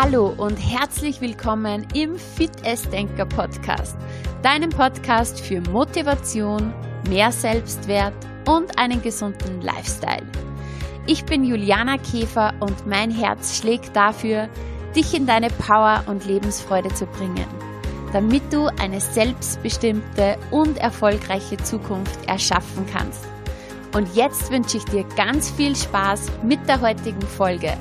Hallo und herzlich willkommen im Fit Denker Podcast, deinem Podcast für Motivation, mehr Selbstwert und einen gesunden Lifestyle. Ich bin Juliana Käfer und mein Herz schlägt dafür, dich in deine Power und Lebensfreude zu bringen, damit du eine selbstbestimmte und erfolgreiche Zukunft erschaffen kannst. Und jetzt wünsche ich dir ganz viel Spaß mit der heutigen Folge.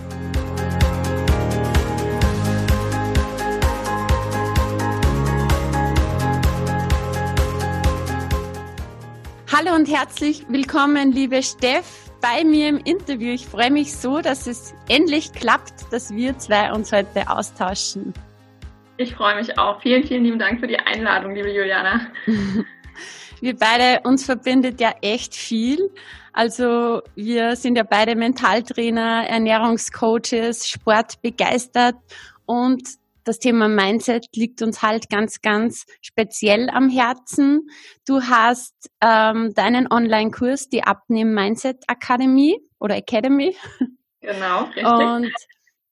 Hallo und herzlich willkommen, liebe Steff, bei mir im Interview. Ich freue mich so, dass es endlich klappt, dass wir zwei uns heute austauschen. Ich freue mich auch. Vielen, vielen lieben Dank für die Einladung, liebe Juliana. wir beide, uns verbindet ja echt viel. Also wir sind ja beide Mentaltrainer, Ernährungscoaches, sportbegeistert und das Thema Mindset liegt uns halt ganz, ganz speziell am Herzen. Du hast ähm, deinen Online-Kurs, die Abnehmen Mindset Akademie oder Academy. Genau, richtig. Und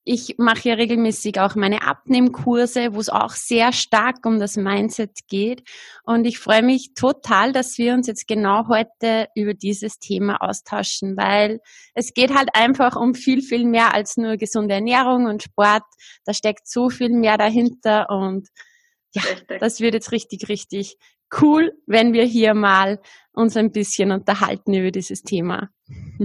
ich mache ja regelmäßig auch meine Abnehmkurse, wo es auch sehr stark um das Mindset geht. Und ich freue mich total, dass wir uns jetzt genau heute über dieses Thema austauschen, weil es geht halt einfach um viel, viel mehr als nur gesunde Ernährung und Sport. Da steckt so viel mehr dahinter und ja, das wird jetzt richtig, richtig cool, wenn wir hier mal uns ein bisschen unterhalten über dieses Thema.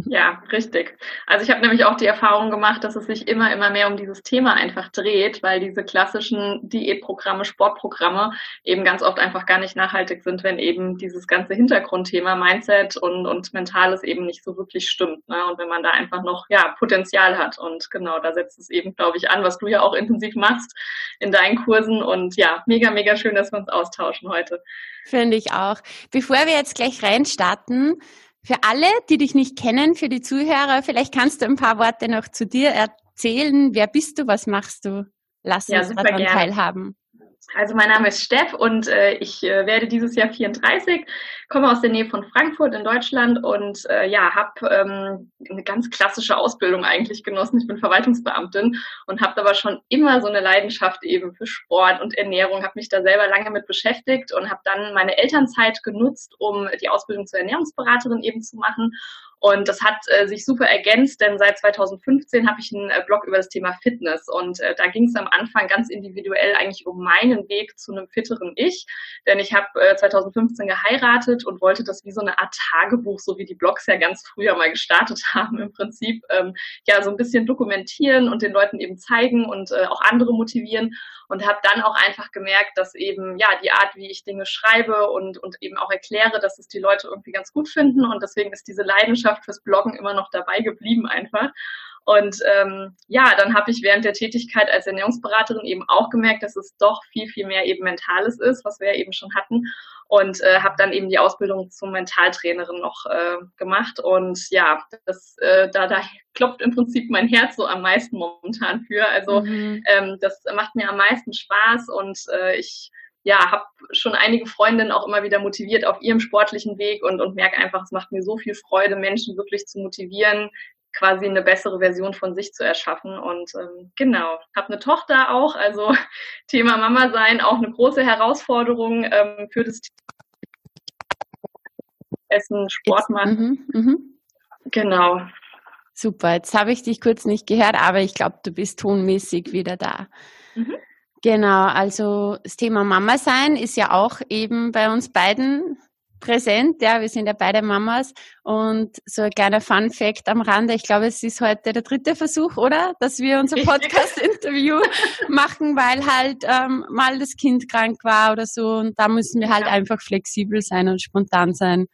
Ja, richtig. Also ich habe nämlich auch die Erfahrung gemacht, dass es sich immer, immer mehr um dieses Thema einfach dreht, weil diese klassischen Diätprogramme, Sportprogramme eben ganz oft einfach gar nicht nachhaltig sind, wenn eben dieses ganze Hintergrundthema Mindset und, und Mentales eben nicht so wirklich stimmt. Ne? Und wenn man da einfach noch ja, Potenzial hat. Und genau, da setzt es eben, glaube ich, an, was du ja auch intensiv machst in deinen Kursen. Und ja, mega, mega schön, dass wir uns austauschen heute. Finde ich auch. Bevor wir jetzt gleich reinstarten, für alle, die dich nicht kennen, für die Zuhörer, vielleicht kannst du ein paar Worte noch zu dir erzählen. Wer bist du? Was machst du? Lass uns ja, daran gerne. teilhaben. Also mein Name ist Steff und äh, ich äh, werde dieses Jahr 34, komme aus der Nähe von Frankfurt in Deutschland und äh, ja, habe ähm, eine ganz klassische Ausbildung eigentlich genossen. Ich bin Verwaltungsbeamtin und habe aber schon immer so eine Leidenschaft eben für Sport und Ernährung, habe mich da selber lange mit beschäftigt und habe dann meine Elternzeit genutzt, um die Ausbildung zur Ernährungsberaterin eben zu machen und das hat äh, sich super ergänzt, denn seit 2015 habe ich einen äh, Blog über das Thema Fitness. Und äh, da ging es am Anfang ganz individuell eigentlich um meinen Weg zu einem fitteren Ich. Denn ich habe äh, 2015 geheiratet und wollte das wie so eine Art Tagebuch, so wie die Blogs ja ganz früher mal gestartet haben, im Prinzip ähm, ja so ein bisschen dokumentieren und den Leuten eben zeigen und äh, auch andere motivieren und habe dann auch einfach gemerkt, dass eben ja die Art, wie ich Dinge schreibe und, und eben auch erkläre, dass es die Leute irgendwie ganz gut finden und deswegen ist diese Leidenschaft fürs Bloggen immer noch dabei geblieben einfach. Und ähm, ja, dann habe ich während der Tätigkeit als Ernährungsberaterin eben auch gemerkt, dass es doch viel, viel mehr eben Mentales ist, was wir ja eben schon hatten. Und äh, habe dann eben die Ausbildung zum Mentaltrainerin noch äh, gemacht. Und ja, das, äh, da, da klopft im Prinzip mein Herz so am meisten momentan für. Also mhm. ähm, das macht mir am meisten Spaß und äh, ich ja, habe schon einige Freundinnen auch immer wieder motiviert auf ihrem sportlichen Weg und, und merke einfach, es macht mir so viel Freude, Menschen wirklich zu motivieren, quasi eine bessere Version von sich zu erschaffen. Und ähm, genau, habe eine Tochter auch, also Thema Mama sein, auch eine große Herausforderung ähm, für das Essen, Sport machen. Mhm, mh. Genau. Super, jetzt habe ich dich kurz nicht gehört, aber ich glaube, du bist tonmäßig wieder da. Mhm. Genau, also das Thema Mama sein ist ja auch eben bei uns beiden präsent. Ja, wir sind ja beide Mamas. Und so ein kleiner Fun Fact am Rande. Ich glaube, es ist heute der dritte Versuch, oder? Dass wir unser Podcast-Interview machen, weil halt ähm, mal das Kind krank war oder so. Und da müssen wir halt ja. einfach flexibel sein und spontan sein.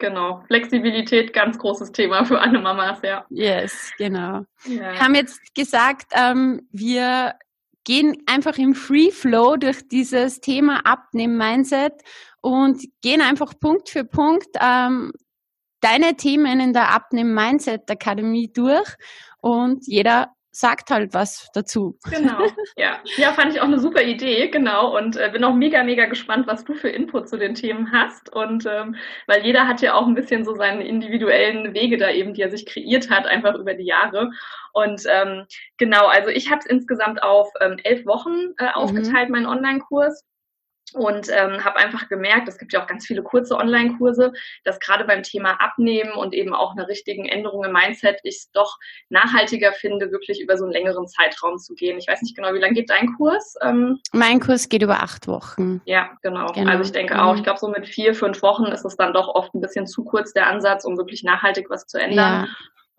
Genau, Flexibilität, ganz großes Thema für alle Mamas, ja. Yes, genau. Ja. Wir haben jetzt gesagt, ähm, wir gehen einfach im Free Flow durch dieses Thema Abnehmen-Mindset und gehen einfach Punkt für Punkt ähm, deine Themen in der Abnehmen Mindset Akademie durch und jeder sagt halt was dazu. Genau, ja. Ja, fand ich auch eine super Idee, genau. Und äh, bin auch mega, mega gespannt, was du für Input zu den Themen hast. Und ähm, weil jeder hat ja auch ein bisschen so seine individuellen Wege da eben, die er sich kreiert hat, einfach über die Jahre. Und ähm, genau, also ich habe es insgesamt auf ähm, elf Wochen äh, aufgeteilt, mhm. meinen Online-Kurs und ähm, habe einfach gemerkt, es gibt ja auch ganz viele kurze Online-Kurse, dass gerade beim Thema Abnehmen und eben auch einer richtigen Änderung im Mindset ich es doch nachhaltiger finde, wirklich über so einen längeren Zeitraum zu gehen. Ich weiß nicht genau, wie lange geht dein Kurs? Ähm, mein Kurs geht über acht Wochen. Ja, genau. genau. Also ich denke auch, ich glaube, so mit vier, fünf Wochen ist es dann doch oft ein bisschen zu kurz der Ansatz, um wirklich nachhaltig was zu ändern. Ja.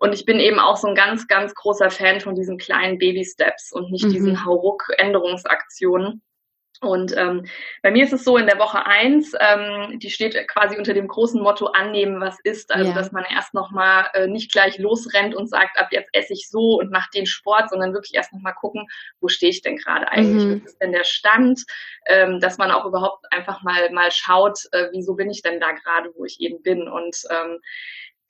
Und ich bin eben auch so ein ganz, ganz großer Fan von diesen kleinen Baby-Steps und nicht mhm. diesen Hauruck-Änderungsaktionen. Und ähm, bei mir ist es so, in der Woche eins, ähm, die steht quasi unter dem großen Motto annehmen, was ist. Also, ja. dass man erst nochmal äh, nicht gleich losrennt und sagt, ab jetzt esse ich so und mache den Sport, sondern wirklich erst nochmal gucken, wo stehe ich denn gerade eigentlich? Mhm. Was ist denn der Stand? Ähm, dass man auch überhaupt einfach mal, mal schaut, äh, wieso bin ich denn da gerade, wo ich eben bin. Und ähm,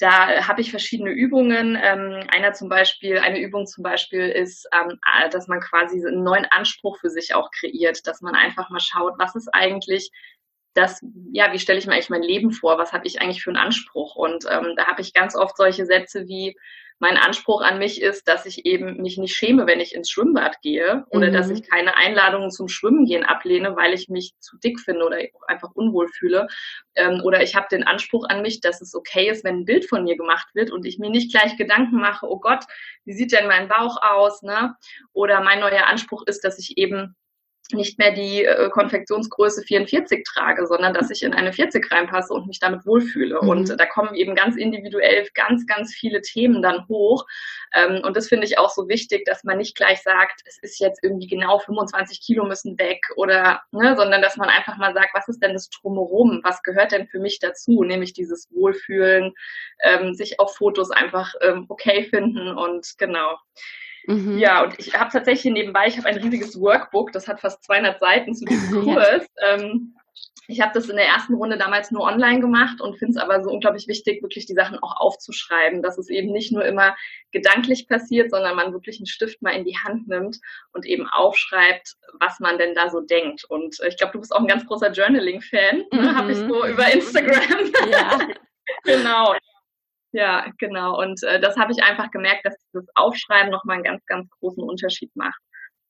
da habe ich verschiedene Übungen. Ähm, einer zum Beispiel, eine Übung zum Beispiel ist, ähm, dass man quasi einen neuen Anspruch für sich auch kreiert, dass man einfach mal schaut, was ist eigentlich das, ja, wie stelle ich mir eigentlich mein Leben vor? Was habe ich eigentlich für einen Anspruch? Und ähm, da habe ich ganz oft solche Sätze wie, mein Anspruch an mich ist, dass ich eben mich nicht schäme, wenn ich ins Schwimmbad gehe oder mhm. dass ich keine Einladungen zum Schwimmen gehen ablehne, weil ich mich zu dick finde oder einfach unwohl fühle. Ähm, oder ich habe den Anspruch an mich, dass es okay ist, wenn ein Bild von mir gemacht wird und ich mir nicht gleich Gedanken mache, oh Gott, wie sieht denn mein Bauch aus? Ne? Oder mein neuer Anspruch ist, dass ich eben nicht mehr die äh, Konfektionsgröße 44 trage, sondern dass ich in eine 40 reinpasse und mich damit wohlfühle. Mhm. Und da kommen eben ganz individuell ganz, ganz viele Themen dann hoch. Ähm, und das finde ich auch so wichtig, dass man nicht gleich sagt, es ist jetzt irgendwie genau 25 Kilo müssen weg oder, ne, sondern dass man einfach mal sagt, was ist denn das Drumherum? Was gehört denn für mich dazu? Nämlich dieses Wohlfühlen, ähm, sich auf Fotos einfach ähm, okay finden und genau. Mhm. Ja, und ich habe tatsächlich nebenbei, ich habe ein riesiges Workbook, das hat fast 200 Seiten zu diesem Kurs. ja. ähm, ich habe das in der ersten Runde damals nur online gemacht und finde es aber so unglaublich wichtig, wirklich die Sachen auch aufzuschreiben, dass es eben nicht nur immer gedanklich passiert, sondern man wirklich einen Stift mal in die Hand nimmt und eben aufschreibt, was man denn da so denkt. Und ich glaube, du bist auch ein ganz großer Journaling-Fan, ne? Mhm. habe ich so über Instagram. Ja. genau. Ja, genau. Und äh, das habe ich einfach gemerkt, dass dieses Aufschreiben nochmal einen ganz, ganz großen Unterschied macht.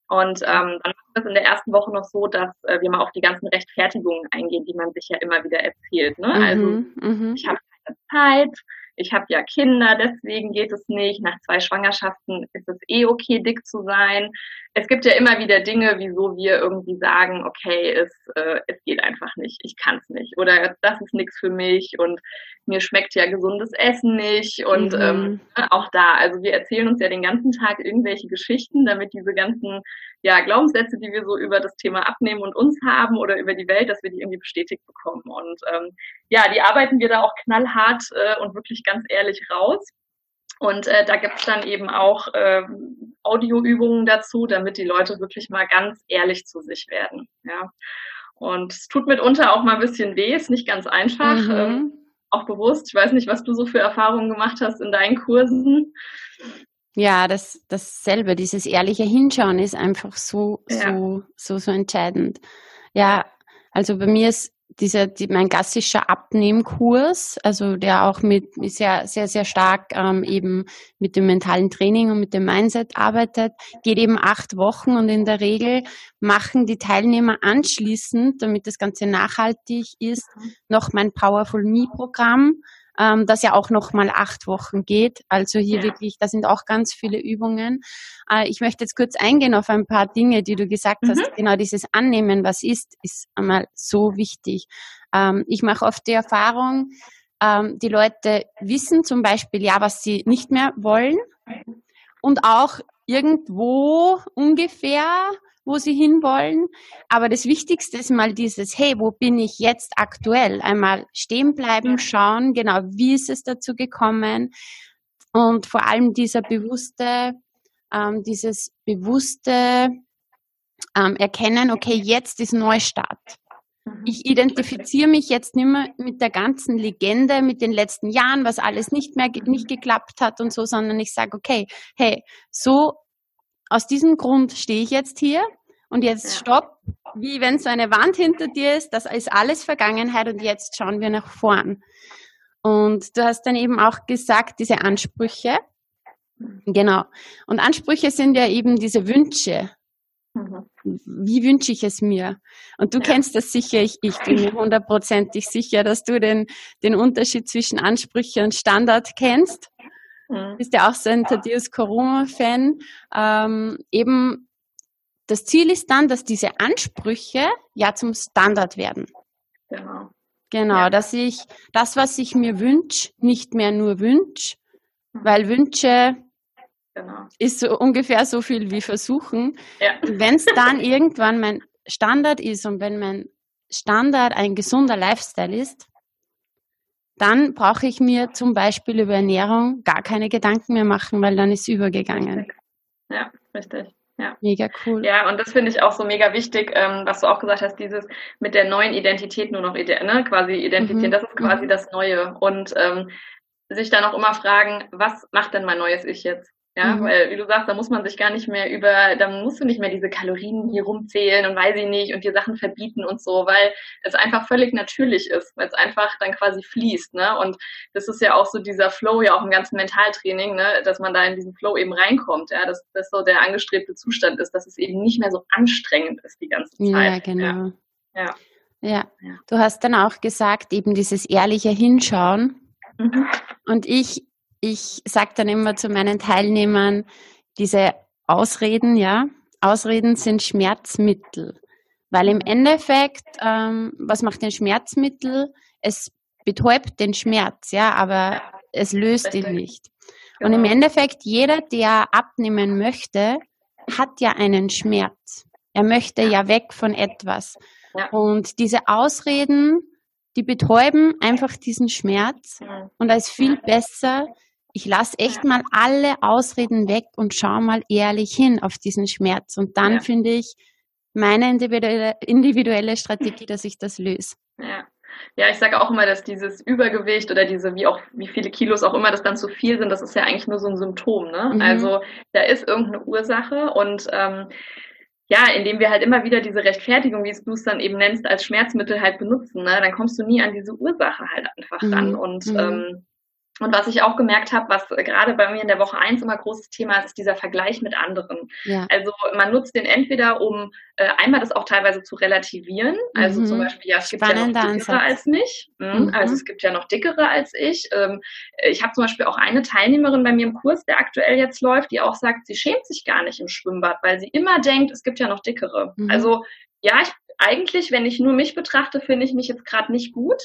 Und ähm, dann ist es in der ersten Woche noch so, dass äh, wir mal auf die ganzen Rechtfertigungen eingehen, die man sich ja immer wieder erzählt. Ne? Mhm, also mhm. ich habe keine Zeit, ich habe ja Kinder, deswegen geht es nicht. Nach zwei Schwangerschaften ist es eh okay, dick zu sein. Es gibt ja immer wieder Dinge, wieso wir irgendwie sagen, okay, es, äh, es geht einfach nicht, ich kann es nicht oder das ist nichts für mich und mir schmeckt ja gesundes Essen nicht und mhm. ähm, auch da, also wir erzählen uns ja den ganzen Tag irgendwelche Geschichten, damit diese ganzen ja, Glaubenssätze, die wir so über das Thema Abnehmen und uns haben oder über die Welt, dass wir die irgendwie bestätigt bekommen. Und ähm, ja, die arbeiten wir da auch knallhart äh, und wirklich ganz ehrlich raus. Und äh, da gibt's dann eben auch äh, Audioübungen dazu, damit die Leute wirklich mal ganz ehrlich zu sich werden. Ja. Und es tut mitunter auch mal ein bisschen weh, ist nicht ganz einfach, mhm. ähm, auch bewusst. Ich weiß nicht, was du so für Erfahrungen gemacht hast in deinen Kursen. Ja, das dasselbe, dieses ehrliche Hinschauen ist einfach so, ja. so, so, so entscheidend. Ja, also bei mir ist dieser, die, mein klassischer Abnehmkurs, also der auch mit sehr, sehr, sehr stark ähm, eben mit dem mentalen Training und mit dem Mindset arbeitet, geht eben acht Wochen und in der Regel machen die Teilnehmer anschließend, damit das Ganze nachhaltig ist, mhm. noch mein Powerful Me Programm ähm, das ja auch noch mal acht Wochen geht. Also hier ja. wirklich, da sind auch ganz viele Übungen. Äh, ich möchte jetzt kurz eingehen auf ein paar Dinge, die du gesagt mhm. hast. Genau dieses Annehmen, was ist, ist einmal so wichtig. Ähm, ich mache oft die Erfahrung, ähm, die Leute wissen zum Beispiel ja, was sie nicht mehr wollen und auch irgendwo ungefähr wo sie hinwollen. Aber das Wichtigste ist mal dieses, hey, wo bin ich jetzt aktuell? Einmal stehen bleiben, schauen, genau, wie ist es dazu gekommen? Und vor allem dieser bewusste, ähm, dieses bewusste ähm, Erkennen, okay, jetzt ist Neustart. Mhm. Ich identifiziere mich jetzt nicht mehr mit der ganzen Legende, mit den letzten Jahren, was alles nicht mehr nicht geklappt hat und so, sondern ich sage, okay, hey, so aus diesem Grund stehe ich jetzt hier und jetzt stopp, wie wenn so eine Wand hinter dir ist, das ist alles Vergangenheit und jetzt schauen wir nach vorn. Und du hast dann eben auch gesagt, diese Ansprüche. Genau. Und Ansprüche sind ja eben diese Wünsche. Mhm. Wie wünsche ich es mir? Und du ja. kennst das sicher, ich, ich bin mir hundertprozentig sicher, dass du den, den Unterschied zwischen Ansprüche und Standard kennst. Mhm. Bist ja auch so ein Thaddeus Corona-Fan. Ähm, eben das Ziel ist dann, dass diese Ansprüche ja zum Standard werden. Genau. Genau, ja. dass ich das, was ich mir wünsche, nicht mehr nur wünsche, mhm. weil Wünsche genau. ist so ungefähr so viel wie Versuchen. Ja. Wenn es dann irgendwann mein Standard ist und wenn mein Standard ein gesunder Lifestyle ist, dann brauche ich mir zum Beispiel über Ernährung gar keine Gedanken mehr machen, weil dann ist es übergegangen. Ja, richtig. Ja. Mega cool. Ja, und das finde ich auch so mega wichtig, ähm, was du auch gesagt hast, dieses mit der neuen Identität nur noch ne, quasi identifizieren, mhm. das ist quasi mhm. das Neue. Und ähm, sich dann auch immer fragen, was macht denn mein neues Ich jetzt? Ja, mhm. weil, wie du sagst, da muss man sich gar nicht mehr über, da musst du nicht mehr diese Kalorien hier rumzählen und weiß ich nicht und dir Sachen verbieten und so, weil es einfach völlig natürlich ist, weil es einfach dann quasi fließt, ne? Und das ist ja auch so dieser Flow ja auch im ganzen Mentaltraining, ne? Dass man da in diesen Flow eben reinkommt, ja, dass das so der angestrebte Zustand ist, dass es eben nicht mehr so anstrengend ist die ganze Zeit. Ja, genau. Ja. Ja. ja. Du hast dann auch gesagt, eben dieses ehrliche Hinschauen. Mhm. Und ich ich sage dann immer zu meinen Teilnehmern, diese Ausreden, ja, Ausreden sind Schmerzmittel. Weil im Endeffekt, ähm, was macht ein Schmerzmittel? Es betäubt den Schmerz, ja, aber es löst ihn nicht. Und im genau. Endeffekt, jeder, der abnehmen möchte, hat ja einen Schmerz. Er möchte ja weg von etwas. Und diese Ausreden, die betäuben einfach diesen Schmerz. Und da ist viel besser, ich lasse echt mal alle Ausreden weg und schaue mal ehrlich hin auf diesen Schmerz. Und dann ja. finde ich meine individuelle, individuelle Strategie, dass ich das löse. Ja. Ja, ich sage auch immer, dass dieses Übergewicht oder diese, wie auch, wie viele Kilos auch immer das dann zu viel sind, das ist ja eigentlich nur so ein Symptom, ne? Mhm. Also da ist irgendeine Ursache und ähm, ja, indem wir halt immer wieder diese Rechtfertigung, wie du es dann eben nennst, als Schmerzmittel halt benutzen, ne, dann kommst du nie an diese Ursache halt einfach mhm. ran. Und mhm. ähm, und was ich auch gemerkt habe, was gerade bei mir in der Woche eins immer großes Thema ist, ist dieser Vergleich mit anderen. Ja. Also man nutzt den entweder, um äh, einmal das auch teilweise zu relativieren. Also mhm. zum Beispiel, ja, es gibt Spannender ja noch dickere Ansatz. als mich. Mhm. Mhm. Also es gibt ja noch dickere als ich. Ähm, ich habe zum Beispiel auch eine Teilnehmerin bei mir im Kurs, der aktuell jetzt läuft, die auch sagt, sie schämt sich gar nicht im Schwimmbad, weil sie immer denkt, es gibt ja noch dickere. Mhm. Also ja, ich eigentlich, wenn ich nur mich betrachte, finde ich mich jetzt gerade nicht gut.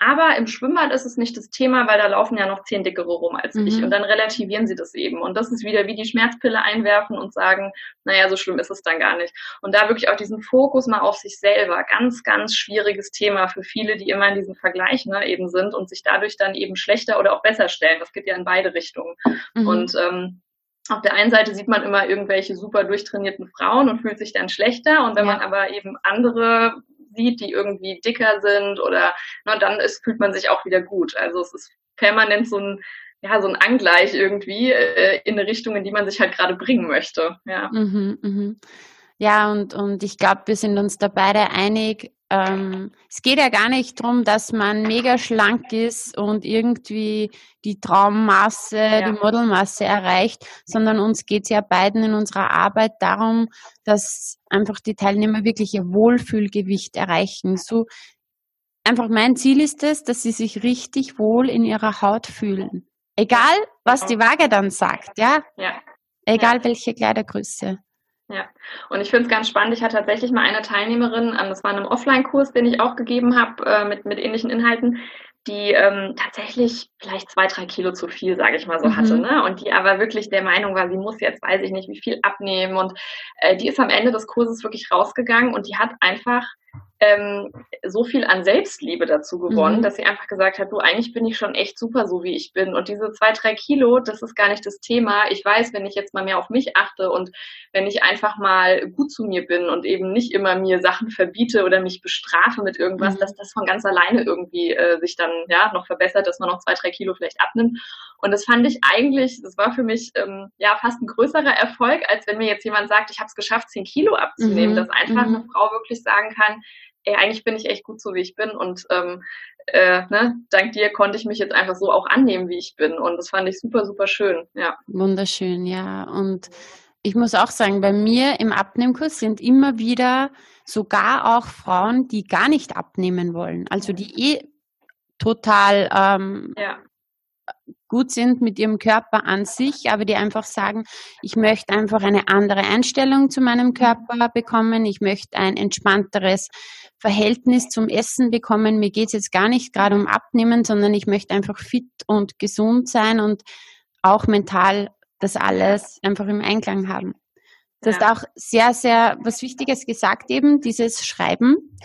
Aber im Schwimmbad ist es nicht das Thema, weil da laufen ja noch zehn dickere rum als mhm. ich. Und dann relativieren sie das eben. Und das ist wieder wie die Schmerzpille einwerfen und sagen, naja, so schlimm ist es dann gar nicht. Und da wirklich auch diesen Fokus mal auf sich selber. Ganz, ganz schwieriges Thema für viele, die immer in diesem Vergleich ne, eben sind und sich dadurch dann eben schlechter oder auch besser stellen. Das geht ja in beide Richtungen. Mhm. Und ähm, auf der einen Seite sieht man immer irgendwelche super durchtrainierten Frauen und fühlt sich dann schlechter. Und wenn ja. man aber eben andere sieht, die irgendwie dicker sind oder na, dann ist, fühlt man sich auch wieder gut. Also es ist permanent so ein ja, so ein Angleich irgendwie äh, in eine Richtung, in die man sich halt gerade bringen möchte. Ja, mhm, mhm. ja und, und ich glaube, wir sind uns da beide einig, ähm, es geht ja gar nicht darum, dass man mega schlank ist und irgendwie die Traummasse, ja. die Modelmasse erreicht, sondern uns geht es ja beiden in unserer Arbeit darum, dass einfach die Teilnehmer wirklich ihr Wohlfühlgewicht erreichen. So einfach mein Ziel ist es, dass sie sich richtig wohl in ihrer Haut fühlen. Egal, was die Waage dann sagt, ja? ja. Egal welche Kleidergröße. Ja, und ich finde es ganz spannend. Ich hatte tatsächlich mal eine Teilnehmerin, ähm, das war in einem Offline-Kurs, den ich auch gegeben habe, äh, mit, mit ähnlichen Inhalten, die ähm, tatsächlich vielleicht zwei, drei Kilo zu viel, sage ich mal so, mhm. hatte. Ne? Und die aber wirklich der Meinung war, sie muss jetzt, weiß ich nicht, wie viel abnehmen. Und äh, die ist am Ende des Kurses wirklich rausgegangen und die hat einfach ähm, so viel an Selbstliebe dazu gewonnen, mhm. dass sie einfach gesagt hat, du, eigentlich bin ich schon echt super, so wie ich bin. Und diese zwei, drei Kilo, das ist gar nicht das Thema. Ich weiß, wenn ich jetzt mal mehr auf mich achte und wenn ich einfach mal gut zu mir bin und eben nicht immer mir Sachen verbiete oder mich bestrafe mit irgendwas, mhm. dass das von ganz alleine irgendwie äh, sich dann ja noch verbessert, dass man noch zwei, drei Kilo vielleicht abnimmt. Und das fand ich eigentlich, das war für mich ähm, ja fast ein größerer Erfolg, als wenn mir jetzt jemand sagt, ich habe es geschafft, zehn Kilo abzunehmen. Mhm. Dass einfach mhm. eine Frau wirklich sagen kann, ey, eigentlich bin ich echt gut so, wie ich bin. Und ähm, äh, ne, dank dir konnte ich mich jetzt einfach so auch annehmen, wie ich bin. Und das fand ich super, super schön. Ja. Wunderschön, ja. Und ich muss auch sagen, bei mir im Abnehmkurs sind immer wieder sogar auch Frauen, die gar nicht abnehmen wollen. Also die eh total ähm, ja gut sind mit ihrem Körper an sich, aber die einfach sagen, ich möchte einfach eine andere Einstellung zu meinem Körper bekommen, ich möchte ein entspannteres Verhältnis zum Essen bekommen. Mir geht es jetzt gar nicht gerade um Abnehmen, sondern ich möchte einfach fit und gesund sein und auch mental das alles einfach im Einklang haben. Du ja. hast auch sehr, sehr was Wichtiges gesagt, eben dieses Schreiben.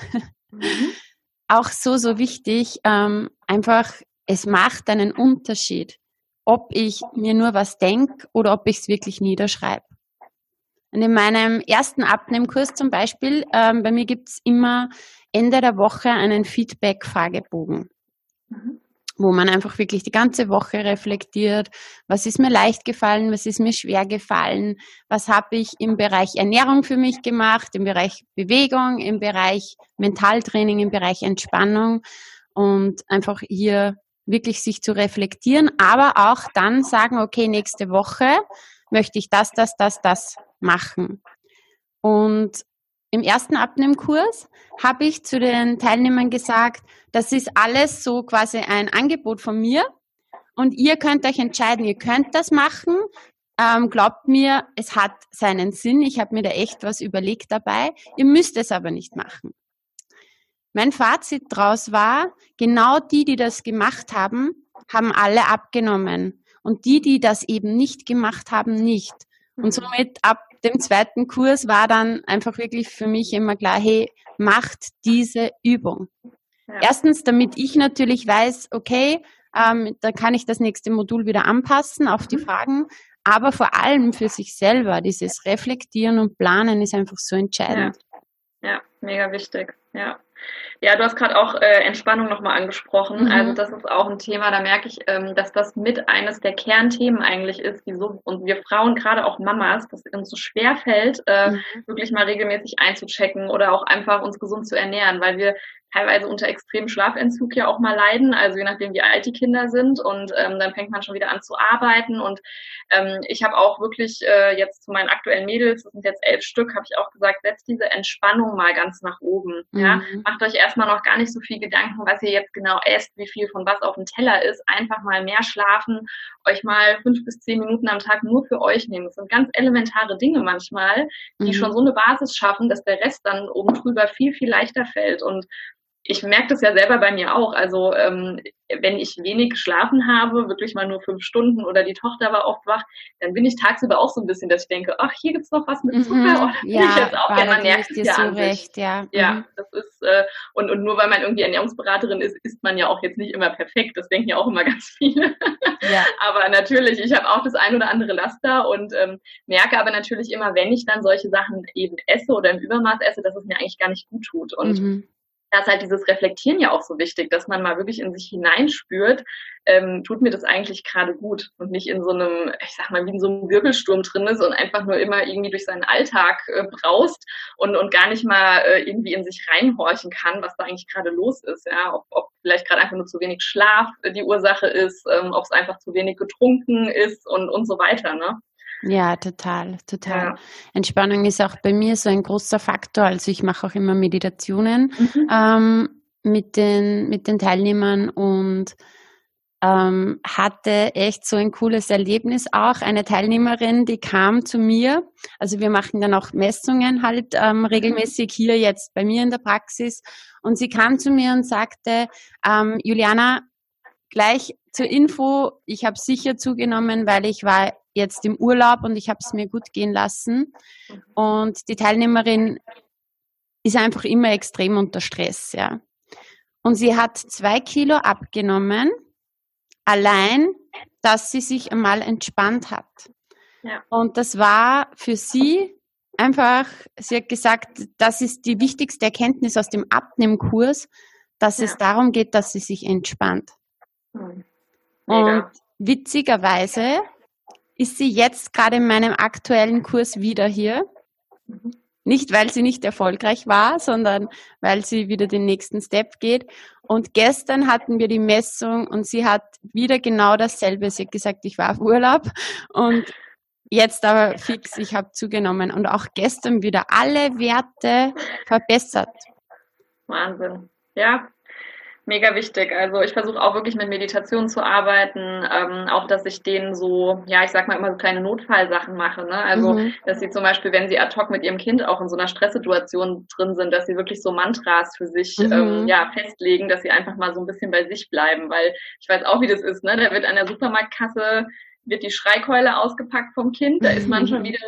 Mhm. auch so, so wichtig, ähm, einfach es macht einen Unterschied, ob ich mir nur was denke oder ob ich es wirklich niederschreibe. Und in meinem ersten Abnehmkurs zum Beispiel, ähm, bei mir gibt es immer Ende der Woche einen Feedback-Fragebogen, mhm. wo man einfach wirklich die ganze Woche reflektiert, was ist mir leicht gefallen, was ist mir schwer gefallen, was habe ich im Bereich Ernährung für mich gemacht, im Bereich Bewegung, im Bereich Mentaltraining, im Bereich Entspannung und einfach hier wirklich sich zu reflektieren, aber auch dann sagen, okay, nächste Woche möchte ich das, das, das, das machen. Und im ersten Abnehmkurs habe ich zu den Teilnehmern gesagt, das ist alles so quasi ein Angebot von mir und ihr könnt euch entscheiden, ihr könnt das machen. Ähm, glaubt mir, es hat seinen Sinn. Ich habe mir da echt was überlegt dabei. Ihr müsst es aber nicht machen. Mein Fazit daraus war, genau die, die das gemacht haben, haben alle abgenommen. Und die, die das eben nicht gemacht haben, nicht. Und mhm. somit ab dem zweiten Kurs war dann einfach wirklich für mich immer klar, hey, macht diese Übung. Ja. Erstens, damit ich natürlich weiß, okay, ähm, da kann ich das nächste Modul wieder anpassen auf die mhm. Fragen. Aber vor allem für sich selber, dieses Reflektieren und Planen ist einfach so entscheidend. Ja, ja mega wichtig. Ja. Ja, du hast gerade auch äh, Entspannung nochmal angesprochen. Mhm. Also das ist auch ein Thema, da merke ich, ähm, dass das mit eines der Kernthemen eigentlich ist, wieso und wir Frauen, gerade auch Mamas, dass es uns so schwer fällt, äh, mhm. wirklich mal regelmäßig einzuchecken oder auch einfach uns gesund zu ernähren, weil wir teilweise unter extremem Schlafentzug ja auch mal leiden, also je nachdem, wie alt die Kinder sind. Und ähm, dann fängt man schon wieder an zu arbeiten. Und ähm, ich habe auch wirklich äh, jetzt zu meinen aktuellen Mädels, das sind jetzt elf Stück, habe ich auch gesagt, setzt diese Entspannung mal ganz nach oben. Mhm. Ja? Macht euch erstmal noch gar nicht so viel Gedanken, was ihr jetzt genau esst, wie viel von was auf dem Teller ist. Einfach mal mehr schlafen, euch mal fünf bis zehn Minuten am Tag nur für euch nehmen. Das sind ganz elementare Dinge manchmal, die mhm. schon so eine Basis schaffen, dass der Rest dann oben drüber viel, viel leichter fällt. Und ich merke das ja selber bei mir auch. Also ähm, wenn ich wenig geschlafen habe, wirklich mal nur fünf Stunden oder die Tochter war oft wach, dann bin ich tagsüber auch so ein bisschen, dass ich denke, ach, hier gibt's noch was mit mhm. Zucker. Oh, ja, ich jetzt auch gerne. Man dir ja so recht, ja. Ja, mhm. das ist, äh, und, und nur weil man irgendwie Ernährungsberaterin ist, ist man ja auch jetzt nicht immer perfekt. Das denken ja auch immer ganz viele. Ja. aber natürlich, ich habe auch das ein oder andere Laster und ähm, merke aber natürlich immer, wenn ich dann solche Sachen eben esse oder im Übermaß esse, dass es mir eigentlich gar nicht gut tut. Und mhm da ist halt dieses Reflektieren ja auch so wichtig, dass man mal wirklich in sich hineinspürt, ähm, tut mir das eigentlich gerade gut und nicht in so einem, ich sag mal, wie in so einem Wirbelsturm drin ist und einfach nur immer irgendwie durch seinen Alltag äh, braust und, und gar nicht mal äh, irgendwie in sich reinhorchen kann, was da eigentlich gerade los ist, ja, ob, ob vielleicht gerade einfach nur zu wenig Schlaf die Ursache ist, ähm, ob es einfach zu wenig getrunken ist und, und so weiter, ne? Ja, total, total. Ja. Entspannung ist auch bei mir so ein großer Faktor. Also ich mache auch immer Meditationen mhm. ähm, mit, den, mit den Teilnehmern und ähm, hatte echt so ein cooles Erlebnis auch. Eine Teilnehmerin, die kam zu mir, also wir machen dann auch Messungen halt ähm, mhm. regelmäßig hier jetzt bei mir in der Praxis und sie kam zu mir und sagte, ähm, Juliana, gleich zur Info, ich habe sicher zugenommen, weil ich war jetzt im Urlaub und ich habe es mir gut gehen lassen. Und die Teilnehmerin ist einfach immer extrem unter Stress, ja. Und sie hat zwei Kilo abgenommen, allein, dass sie sich einmal entspannt hat. Ja. Und das war für sie einfach, sie hat gesagt, das ist die wichtigste Erkenntnis aus dem Abnehmkurs, dass ja. es darum geht, dass sie sich entspannt. Mhm. Und witzigerweise ist sie jetzt gerade in meinem aktuellen Kurs wieder hier. Nicht, weil sie nicht erfolgreich war, sondern weil sie wieder den nächsten Step geht. Und gestern hatten wir die Messung und sie hat wieder genau dasselbe. Sie hat gesagt, ich war auf Urlaub und jetzt aber fix, ich habe zugenommen. Und auch gestern wieder alle Werte verbessert. Wahnsinn. Ja, mega wichtig. Also ich versuche auch wirklich mit Meditation zu arbeiten, ähm, auch dass ich denen so, ja, ich sag mal immer so kleine Notfallsachen mache. Ne? Also mhm. dass sie zum Beispiel, wenn sie ad hoc mit ihrem Kind auch in so einer Stresssituation drin sind, dass sie wirklich so Mantras für sich mhm. ähm, ja festlegen, dass sie einfach mal so ein bisschen bei sich bleiben, weil ich weiß auch, wie das ist. Ne? Da wird an der Supermarktkasse wird die Schreikeule ausgepackt vom Kind, da ist man schon wieder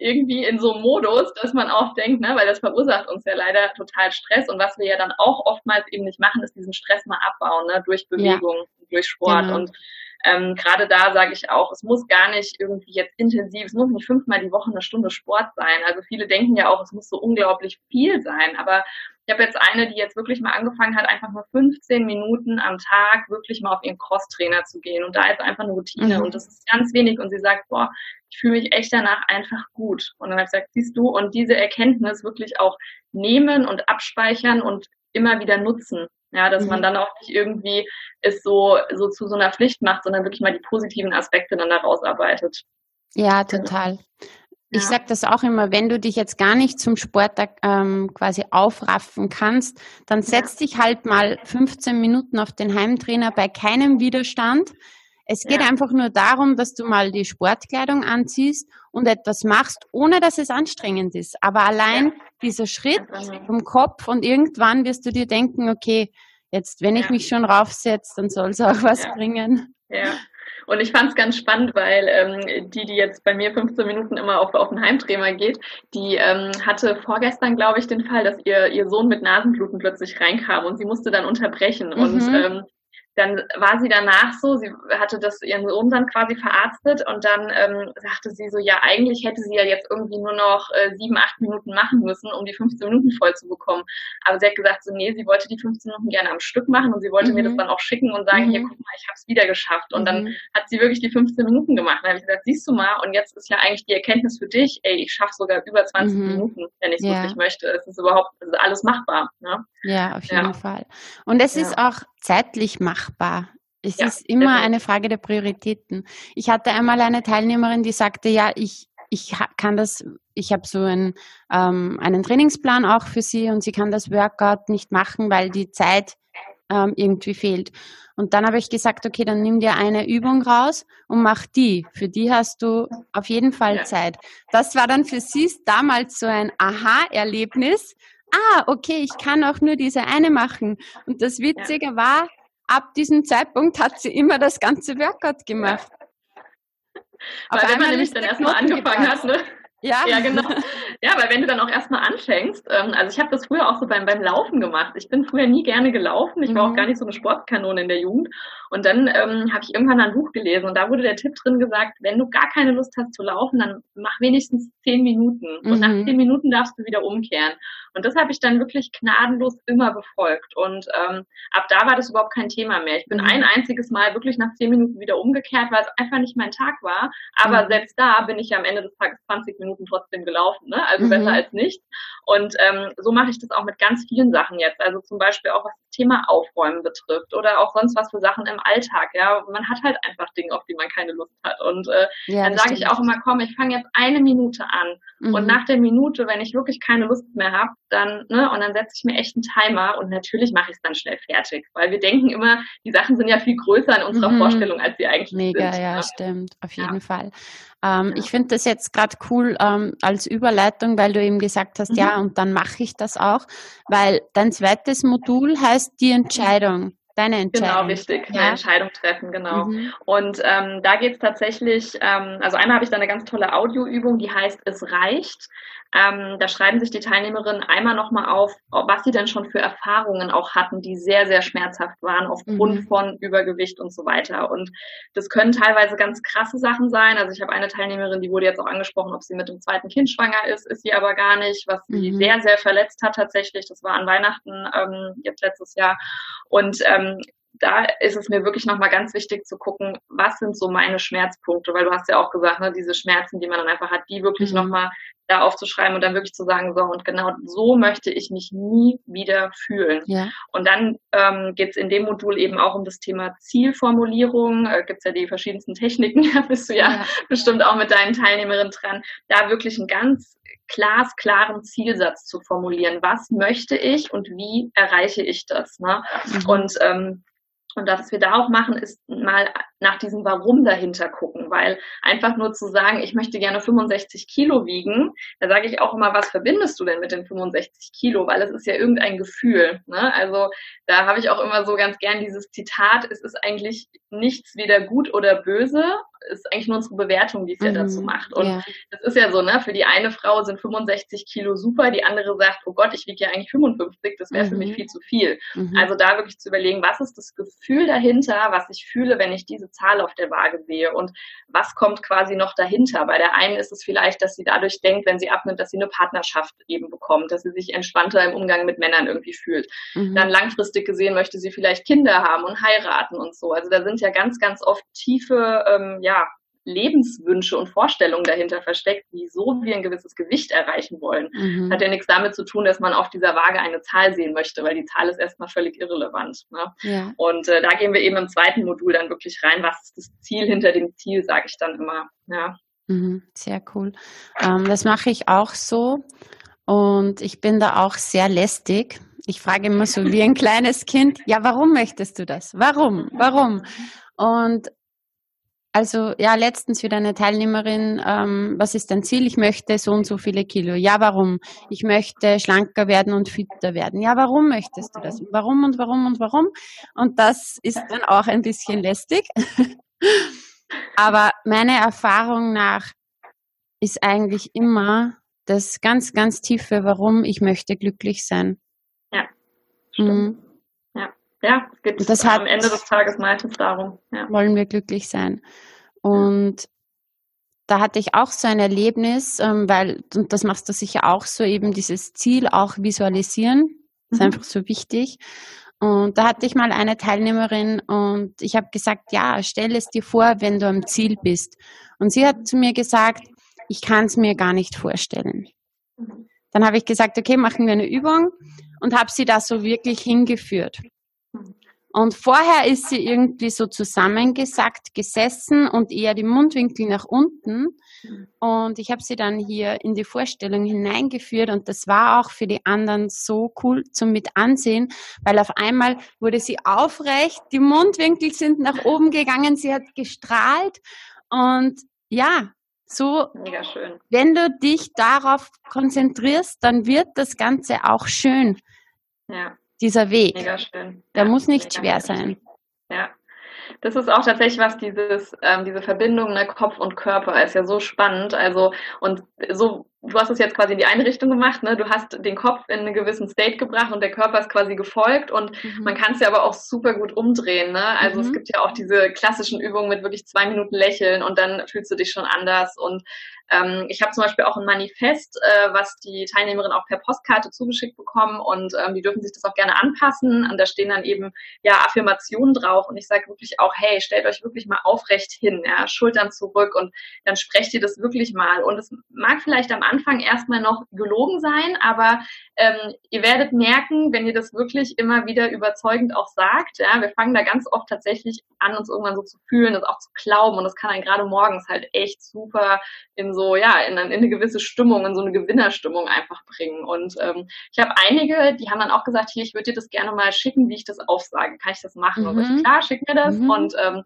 irgendwie in so einem Modus, dass man auch denkt, ne, weil das verursacht uns ja leider total Stress und was wir ja dann auch oftmals eben nicht machen, ist diesen Stress mal abbauen, ne, durch Bewegung, ja. durch Sport genau. und ähm, Gerade da sage ich auch, es muss gar nicht irgendwie jetzt intensiv, es muss nicht fünfmal die Woche eine Stunde Sport sein. Also viele denken ja auch, es muss so unglaublich viel sein. Aber ich habe jetzt eine, die jetzt wirklich mal angefangen hat, einfach nur 15 Minuten am Tag wirklich mal auf ihren Crosstrainer zu gehen. Und da ist einfach eine Routine mhm. und das ist ganz wenig. Und sie sagt, boah, ich fühle mich echt danach einfach gut. Und dann habe ich gesagt, siehst du, und diese Erkenntnis wirklich auch nehmen und abspeichern und immer wieder nutzen. Ja, dass mhm. man dann auch nicht irgendwie es so, so zu so einer Pflicht macht, sondern wirklich mal die positiven Aspekte dann daraus arbeitet. Ja, total. Ich ja. sage das auch immer, wenn du dich jetzt gar nicht zum Sport ähm, quasi aufraffen kannst, dann setz ja. dich halt mal 15 Minuten auf den Heimtrainer bei keinem Widerstand. Es geht ja. einfach nur darum, dass du mal die Sportkleidung anziehst und etwas machst, ohne dass es anstrengend ist. Aber allein dieser Schritt vom Kopf und irgendwann wirst du dir denken, okay, jetzt, wenn ich mich schon raufsetze, dann soll es auch was bringen. Ja. Und ich fand es ganz spannend, weil ähm, die, die jetzt bei mir 15 Minuten immer auf, auf den Heimtrainer geht, die ähm, hatte vorgestern, glaube ich, den Fall, dass ihr, ihr Sohn mit Nasenbluten plötzlich reinkam und sie musste dann unterbrechen. Mhm. Und ähm, dann war sie danach so, sie hatte das ihren Sohn dann quasi verarztet und dann ähm, sagte sie so, ja, eigentlich hätte sie ja jetzt irgendwie nur noch äh, sieben, acht Minuten machen müssen, um die 15 Minuten voll zu bekommen. Aber sie hat gesagt, so, nee, sie wollte die 15 Minuten gerne am Stück machen und sie wollte mhm. mir das mhm. dann auch schicken und sagen, mhm. hier, guck mal, ich habe es wieder geschafft. Und mhm. dann hat sie wirklich die 15 Minuten gemacht. Dann habe ich gesagt, siehst du mal, und jetzt ist ja eigentlich die Erkenntnis für dich, ey, ich schaffe sogar über 20 mhm. Minuten, wenn ich es ja. wirklich möchte. Es ist überhaupt, es ist alles machbar. Ne? Ja, auf jeden ja. Fall. Und es ja. ist auch zeitlich machbar. Es ja, ist immer eine Frage der Prioritäten. Ich hatte einmal eine Teilnehmerin, die sagte, ja, ich, ich kann das, ich habe so einen, ähm, einen Trainingsplan auch für sie und sie kann das Workout nicht machen, weil die Zeit ähm, irgendwie fehlt. Und dann habe ich gesagt, okay, dann nimm dir eine Übung raus und mach die. Für die hast du auf jeden Fall. Zeit. Das war dann für sie damals so ein Aha-Erlebnis, ah, okay, ich kann auch nur diese eine machen. Und das Witzige ja. war, ab diesem Zeitpunkt hat sie immer das ganze Workout gemacht. Weil wenn man nämlich dann erstmal angefangen hat, ne? Ja. ja, genau. Ja, weil wenn du dann auch erstmal anfängst, ähm, also ich habe das früher auch so beim, beim Laufen gemacht. Ich bin früher nie gerne gelaufen. Ich war mhm. auch gar nicht so eine Sportkanone in der Jugend. Und dann ähm, habe ich irgendwann ein Buch gelesen und da wurde der Tipp drin gesagt, wenn du gar keine Lust hast zu laufen, dann mach wenigstens zehn Minuten. Mhm. Und nach mhm. zehn Minuten darfst du wieder umkehren. Und das habe ich dann wirklich gnadenlos immer befolgt. Und ähm, ab da war das überhaupt kein Thema mehr. Ich bin mhm. ein einziges Mal wirklich nach zehn Minuten wieder umgekehrt, weil es einfach nicht mein Tag war. Aber mhm. selbst da bin ich ja am Ende des Tages 20 Minuten trotzdem gelaufen, ne? Also mhm. besser als nichts. Und ähm, so mache ich das auch mit ganz vielen Sachen jetzt. Also zum Beispiel auch was das Thema Aufräumen betrifft oder auch sonst was für Sachen im Alltag. Ja, man hat halt einfach Dinge, auf die man keine Lust hat. Und äh, ja, dann sage ich auch immer, komm, ich fange jetzt eine Minute an. Mhm. Und nach der Minute, wenn ich wirklich keine Lust mehr habe, dann, ne, und dann setze ich mir echt einen Timer und natürlich mache ich es dann schnell fertig. Weil wir denken immer, die Sachen sind ja viel größer in unserer mhm. Vorstellung, als sie eigentlich Mega, sind. Mega, ja, ne? stimmt, auf jeden ja. Fall. Ähm, ich finde das jetzt gerade cool ähm, als Überleitung, weil du eben gesagt hast, mhm. ja, und dann mache ich das auch, weil dein zweites Modul heißt die Entscheidung. Deine Entscheidung. Genau, richtig. Ja? Eine Entscheidung treffen, genau. Mhm. Und ähm, da geht es tatsächlich, ähm, also einmal habe ich da eine ganz tolle Audioübung, die heißt Es reicht. Ähm, da schreiben sich die Teilnehmerinnen einmal nochmal auf, was sie denn schon für Erfahrungen auch hatten, die sehr, sehr schmerzhaft waren aufgrund mhm. von Übergewicht und so weiter. Und das können teilweise ganz krasse Sachen sein. Also ich habe eine Teilnehmerin, die wurde jetzt auch angesprochen, ob sie mit dem zweiten Kind schwanger ist, ist sie aber gar nicht, was sie mhm. sehr, sehr verletzt hat tatsächlich. Das war an Weihnachten ähm, jetzt letztes Jahr. Und ähm, da ist es mir wirklich nochmal ganz wichtig zu gucken, was sind so meine Schmerzpunkte, weil du hast ja auch gesagt, ne, diese Schmerzen, die man dann einfach hat, die wirklich mhm. nochmal da aufzuschreiben und dann wirklich zu sagen, so und genau so möchte ich mich nie wieder fühlen. Ja. Und dann ähm, geht es in dem Modul eben auch um das Thema Zielformulierung. Äh, Gibt es ja die verschiedensten Techniken, da bist du ja, ja, bestimmt auch mit deinen Teilnehmerinnen dran, da wirklich einen ganz glasklaren Zielsatz zu formulieren. Was möchte ich und wie erreiche ich das? Ne? Mhm. Und ähm, und was wir da auch machen, ist mal nach diesem Warum dahinter gucken, weil einfach nur zu sagen, ich möchte gerne 65 Kilo wiegen, da sage ich auch immer, was verbindest du denn mit den 65 Kilo? Weil es ist ja irgendein Gefühl. Ne? Also da habe ich auch immer so ganz gern dieses Zitat, es ist eigentlich nichts weder gut oder böse, ist eigentlich nur unsere Bewertung, die es mhm. ja dazu mhm. macht. Und ja. das ist ja so, ne? Für die eine Frau sind 65 Kilo super, die andere sagt, oh Gott, ich wiege ja eigentlich 55, das wäre mhm. für mich mhm. viel zu viel. Mhm. Also da wirklich zu überlegen, was ist das Gefühl dahinter, was ich fühle, wenn ich diese Zahl auf der Waage sehe und was kommt quasi noch dahinter. Bei der einen ist es vielleicht, dass sie dadurch denkt, wenn sie abnimmt, dass sie eine Partnerschaft eben bekommt, dass sie sich entspannter im Umgang mit Männern irgendwie fühlt. Mhm. Dann langfristig gesehen möchte sie vielleicht Kinder haben und heiraten und so. Also da sind ja ganz, ganz oft tiefe, ähm, ja, Lebenswünsche und Vorstellungen dahinter versteckt, wieso wir ein gewisses Gewicht erreichen wollen. Mhm. Hat ja nichts damit zu tun, dass man auf dieser Waage eine Zahl sehen möchte, weil die Zahl ist erstmal völlig irrelevant. Ne? Ja. Und äh, da gehen wir eben im zweiten Modul dann wirklich rein, was ist das Ziel hinter dem Ziel, sage ich dann immer. Ja. Mhm, sehr cool. Ähm, das mache ich auch so und ich bin da auch sehr lästig. Ich frage immer so wie ein kleines Kind, ja, warum möchtest du das? Warum? Warum? Und also ja, letztens wieder eine Teilnehmerin, ähm, was ist dein Ziel? Ich möchte so und so viele Kilo. Ja, warum? Ich möchte schlanker werden und fitter werden. Ja, warum möchtest du das? Warum und warum und warum? Und das ist dann auch ein bisschen lästig. Aber meine Erfahrung nach ist eigentlich immer das ganz, ganz tiefe Warum ich möchte glücklich sein. Ja. Mhm. Ja, es geht das hat, am Ende des Tages meistens darum. Ja. Wollen wir glücklich sein. Und da hatte ich auch so ein Erlebnis, ähm, weil, und das machst du sicher auch so, eben dieses Ziel auch visualisieren. Das ist mhm. einfach so wichtig. Und da hatte ich mal eine Teilnehmerin und ich habe gesagt, ja, stell es dir vor, wenn du am Ziel bist. Und sie hat zu mir gesagt, ich kann es mir gar nicht vorstellen. Mhm. Dann habe ich gesagt, okay, machen wir eine Übung und habe sie da so wirklich hingeführt. Und vorher ist sie irgendwie so zusammengesackt gesessen und eher die Mundwinkel nach unten. Und ich habe sie dann hier in die Vorstellung hineingeführt und das war auch für die anderen so cool zum mit ansehen, weil auf einmal wurde sie aufrecht, die Mundwinkel sind nach oben gegangen, sie hat gestrahlt und ja, so, wenn du dich darauf konzentrierst, dann wird das Ganze auch schön. Ja dieser Weg. Mega schön. Der ja, muss nicht schwer sein. Ja. Das ist auch tatsächlich was, dieses, ähm, diese Verbindung ne, Kopf und Körper ist ja so spannend. Also, und so du hast es jetzt quasi in die eine Richtung gemacht, ne? Du hast den Kopf in einen gewissen State gebracht und der Körper ist quasi gefolgt und mhm. man kann es ja aber auch super gut umdrehen, ne? Also mhm. es gibt ja auch diese klassischen Übungen mit wirklich zwei Minuten lächeln und dann fühlst du dich schon anders und ähm, ich habe zum Beispiel auch ein Manifest, äh, was die Teilnehmerinnen auch per Postkarte zugeschickt bekommen und ähm, die dürfen sich das auch gerne anpassen und da stehen dann eben ja Affirmationen drauf und ich sage wirklich auch, hey, stellt euch wirklich mal aufrecht hin, ja, Schultern zurück und dann sprecht ihr das wirklich mal und es mag vielleicht am Anfang Anfang erstmal noch gelogen sein, aber ähm, ihr werdet merken, wenn ihr das wirklich immer wieder überzeugend auch sagt, ja, wir fangen da ganz oft tatsächlich an, uns irgendwann so zu fühlen, das auch zu glauben und das kann einen gerade morgens halt echt super in so, ja, in, in eine gewisse Stimmung, in so eine Gewinnerstimmung einfach bringen. Und ähm, ich habe einige, die haben dann auch gesagt, hier, ich würde dir das gerne mal schicken, wie ich das aufsage. Kann ich das machen? Mhm. Und ich, klar, schick mir das. Mhm. Und ähm,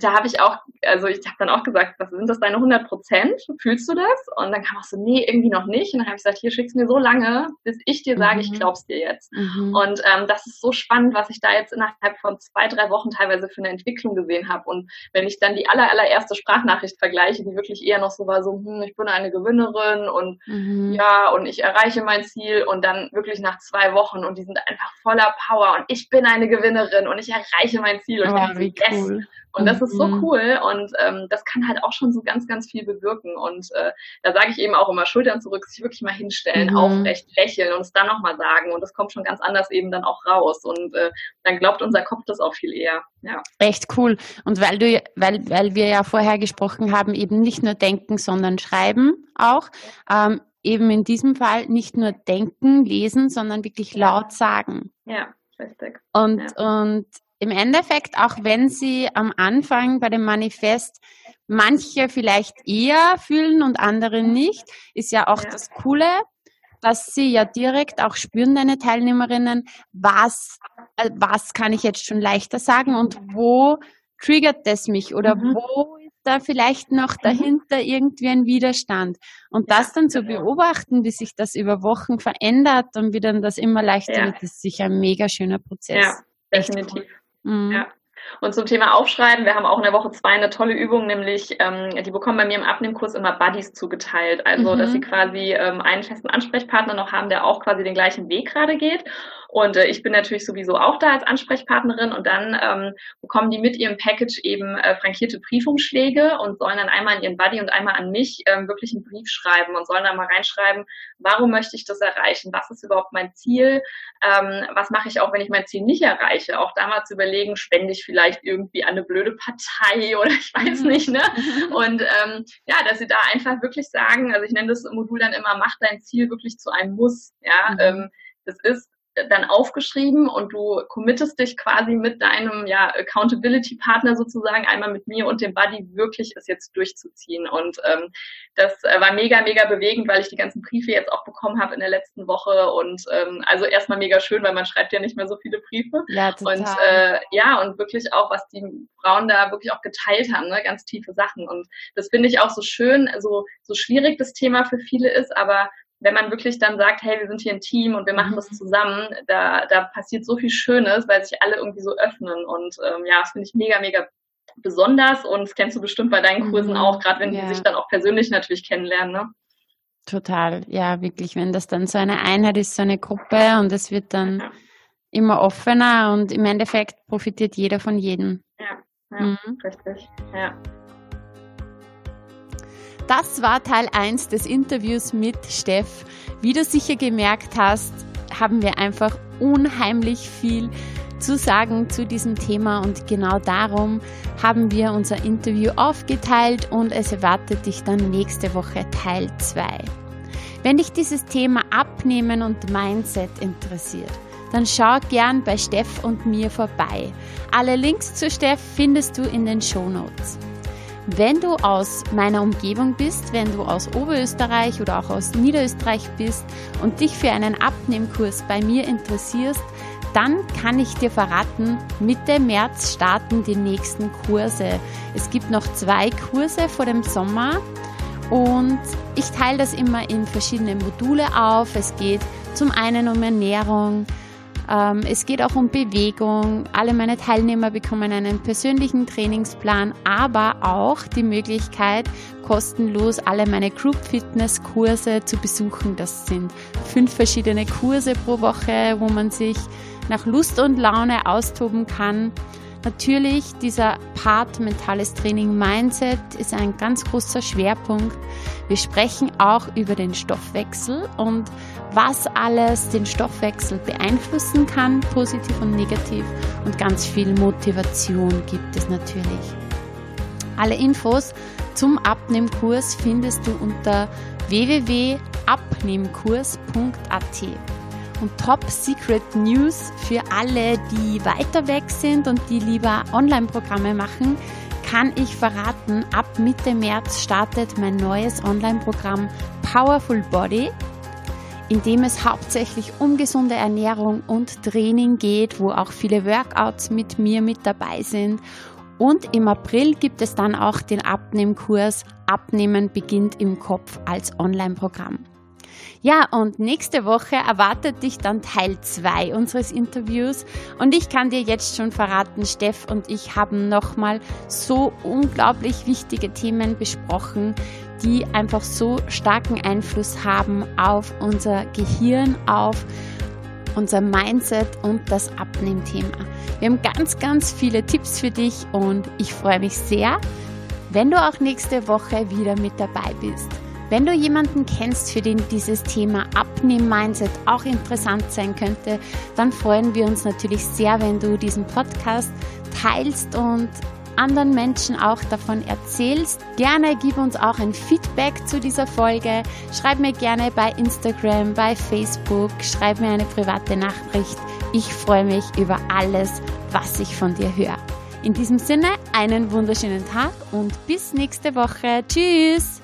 da habe ich auch, also ich habe dann auch gesagt, was sind das deine 100 Prozent? Fühlst du das? Und dann kam auch so, nee, irgendwie noch nicht. Und dann habe ich gesagt, hier schickst mir so lange, bis ich dir sage, mhm. ich glaub's dir jetzt. Mhm. Und ähm, das ist so spannend, was ich da jetzt innerhalb von zwei, drei Wochen teilweise für eine Entwicklung gesehen habe. Und wenn ich dann die aller, allererste Sprachnachricht vergleiche, die wirklich eher noch so war, so, hm, ich bin eine Gewinnerin und mhm. ja, und ich erreiche mein Ziel und dann wirklich nach zwei Wochen und die sind einfach voller Power und ich bin eine Gewinnerin und ich erreiche mein Ziel und oh, ich denke, yes. Cool. Und das ist so mhm. cool und ähm, das kann halt auch schon so ganz, ganz viel bewirken. Und äh, da sage ich eben auch immer Schultern zurück, sich wirklich mal hinstellen, mhm. aufrecht lächeln und es dann nochmal sagen. Und das kommt schon ganz anders eben dann auch raus. Und äh, dann glaubt unser Kopf das auch viel eher. Ja. Echt cool. Und weil du, weil, weil wir ja vorher gesprochen haben, eben nicht nur denken, sondern schreiben auch. Ähm, eben in diesem Fall nicht nur denken, lesen, sondern wirklich laut sagen. Ja, richtig. Und, ja. und im Endeffekt, auch wenn sie am Anfang bei dem Manifest manche vielleicht eher fühlen und andere nicht, ist ja auch ja. das Coole, dass sie ja direkt auch spüren, deine Teilnehmerinnen, was, äh, was kann ich jetzt schon leichter sagen und wo triggert das mich oder mhm. wo ist da vielleicht noch mhm. dahinter irgendwie ein Widerstand. Und das dann zu beobachten, wie sich das über Wochen verändert und wie dann das immer leichter ja. wird, ist sicher ein mega schöner Prozess. Ja, definitiv. Mhm. Ja. Und zum Thema Aufschreiben, wir haben auch in der Woche zwei eine tolle Übung, nämlich ähm, die bekommen bei mir im Abnehmkurs immer Buddies zugeteilt. Also, mhm. dass sie quasi ähm, einen festen Ansprechpartner noch haben, der auch quasi den gleichen Weg gerade geht. Und äh, ich bin natürlich sowieso auch da als Ansprechpartnerin und dann ähm, bekommen die mit ihrem Package eben äh, frankierte Briefumschläge und sollen dann einmal an ihren Buddy und einmal an mich ähm, wirklich einen Brief schreiben und sollen dann mal reinschreiben, warum möchte ich das erreichen? Was ist überhaupt mein Ziel? Ähm, was mache ich auch, wenn ich mein Ziel nicht erreiche? Auch da mal zu überlegen, spende ich vielleicht irgendwie an eine blöde Partei oder ich weiß mhm. nicht, ne? Und ähm, ja, dass sie da einfach wirklich sagen, also ich nenne das Modul dann immer, mach dein Ziel wirklich zu einem Muss. Ja, mhm. ähm, das ist dann aufgeschrieben und du committest dich quasi mit deinem ja, Accountability-Partner sozusagen, einmal mit mir und dem Buddy, wirklich es jetzt durchzuziehen. Und ähm, das äh, war mega, mega bewegend, weil ich die ganzen Briefe jetzt auch bekommen habe in der letzten Woche. Und ähm, also erstmal mega schön, weil man schreibt ja nicht mehr so viele Briefe. Ja, total. Und äh, ja, und wirklich auch, was die Frauen da wirklich auch geteilt haben, ne? ganz tiefe Sachen. Und das finde ich auch so schön, so, so schwierig das Thema für viele ist, aber wenn man wirklich dann sagt, hey, wir sind hier ein Team und wir machen das mhm. zusammen, da, da passiert so viel Schönes, weil sich alle irgendwie so öffnen. Und ähm, ja, das finde ich mega, mega besonders und das kennst du bestimmt bei deinen Kursen mhm. auch, gerade wenn ja. die sich dann auch persönlich natürlich kennenlernen. Ne? Total, ja, wirklich. Wenn das dann so eine Einheit ist, so eine Gruppe und es wird dann ja. immer offener und im Endeffekt profitiert jeder von jedem. Ja, ja mhm. richtig. Ja. Das war Teil 1 des Interviews mit Steff. Wie du sicher gemerkt hast, haben wir einfach unheimlich viel zu sagen zu diesem Thema und genau darum haben wir unser Interview aufgeteilt und es erwartet dich dann nächste Woche Teil 2. Wenn dich dieses Thema Abnehmen und Mindset interessiert, dann schau gern bei Steff und mir vorbei. Alle Links zu Steff findest du in den Show Notes. Wenn du aus meiner Umgebung bist, wenn du aus Oberösterreich oder auch aus Niederösterreich bist und dich für einen Abnehmkurs bei mir interessierst, dann kann ich dir verraten, Mitte März starten die nächsten Kurse. Es gibt noch zwei Kurse vor dem Sommer und ich teile das immer in verschiedene Module auf. Es geht zum einen um Ernährung, es geht auch um Bewegung. Alle meine Teilnehmer bekommen einen persönlichen Trainingsplan, aber auch die Möglichkeit, kostenlos alle meine Group Fitness Kurse zu besuchen. Das sind fünf verschiedene Kurse pro Woche, wo man sich nach Lust und Laune austoben kann. Natürlich, dieser Part mentales Training Mindset ist ein ganz großer Schwerpunkt. Wir sprechen auch über den Stoffwechsel und was alles den Stoffwechsel beeinflussen kann, positiv und negativ. Und ganz viel Motivation gibt es natürlich. Alle Infos zum Abnehmkurs findest du unter www.abnehmkurs.at. Und Top Secret News für alle, die weiter weg sind und die lieber Online-Programme machen, kann ich verraten, ab Mitte März startet mein neues Online-Programm Powerful Body, in dem es hauptsächlich um gesunde Ernährung und Training geht, wo auch viele Workouts mit mir mit dabei sind Und im April gibt es dann auch den Abnehmkurs Abnehmen beginnt im Kopf als Online-Programm. Ja, und nächste Woche erwartet dich dann Teil 2 unseres Interviews. Und ich kann dir jetzt schon verraten, Steff und ich haben nochmal so unglaublich wichtige Themen besprochen, die einfach so starken Einfluss haben auf unser Gehirn, auf unser Mindset und das Abnehmthema. Wir haben ganz, ganz viele Tipps für dich und ich freue mich sehr, wenn du auch nächste Woche wieder mit dabei bist. Wenn du jemanden kennst, für den dieses Thema Abnehm-Mindset auch interessant sein könnte, dann freuen wir uns natürlich sehr, wenn du diesen Podcast teilst und anderen Menschen auch davon erzählst. Gerne gib uns auch ein Feedback zu dieser Folge. Schreib mir gerne bei Instagram, bei Facebook, schreib mir eine private Nachricht. Ich freue mich über alles, was ich von dir höre. In diesem Sinne, einen wunderschönen Tag und bis nächste Woche. Tschüss!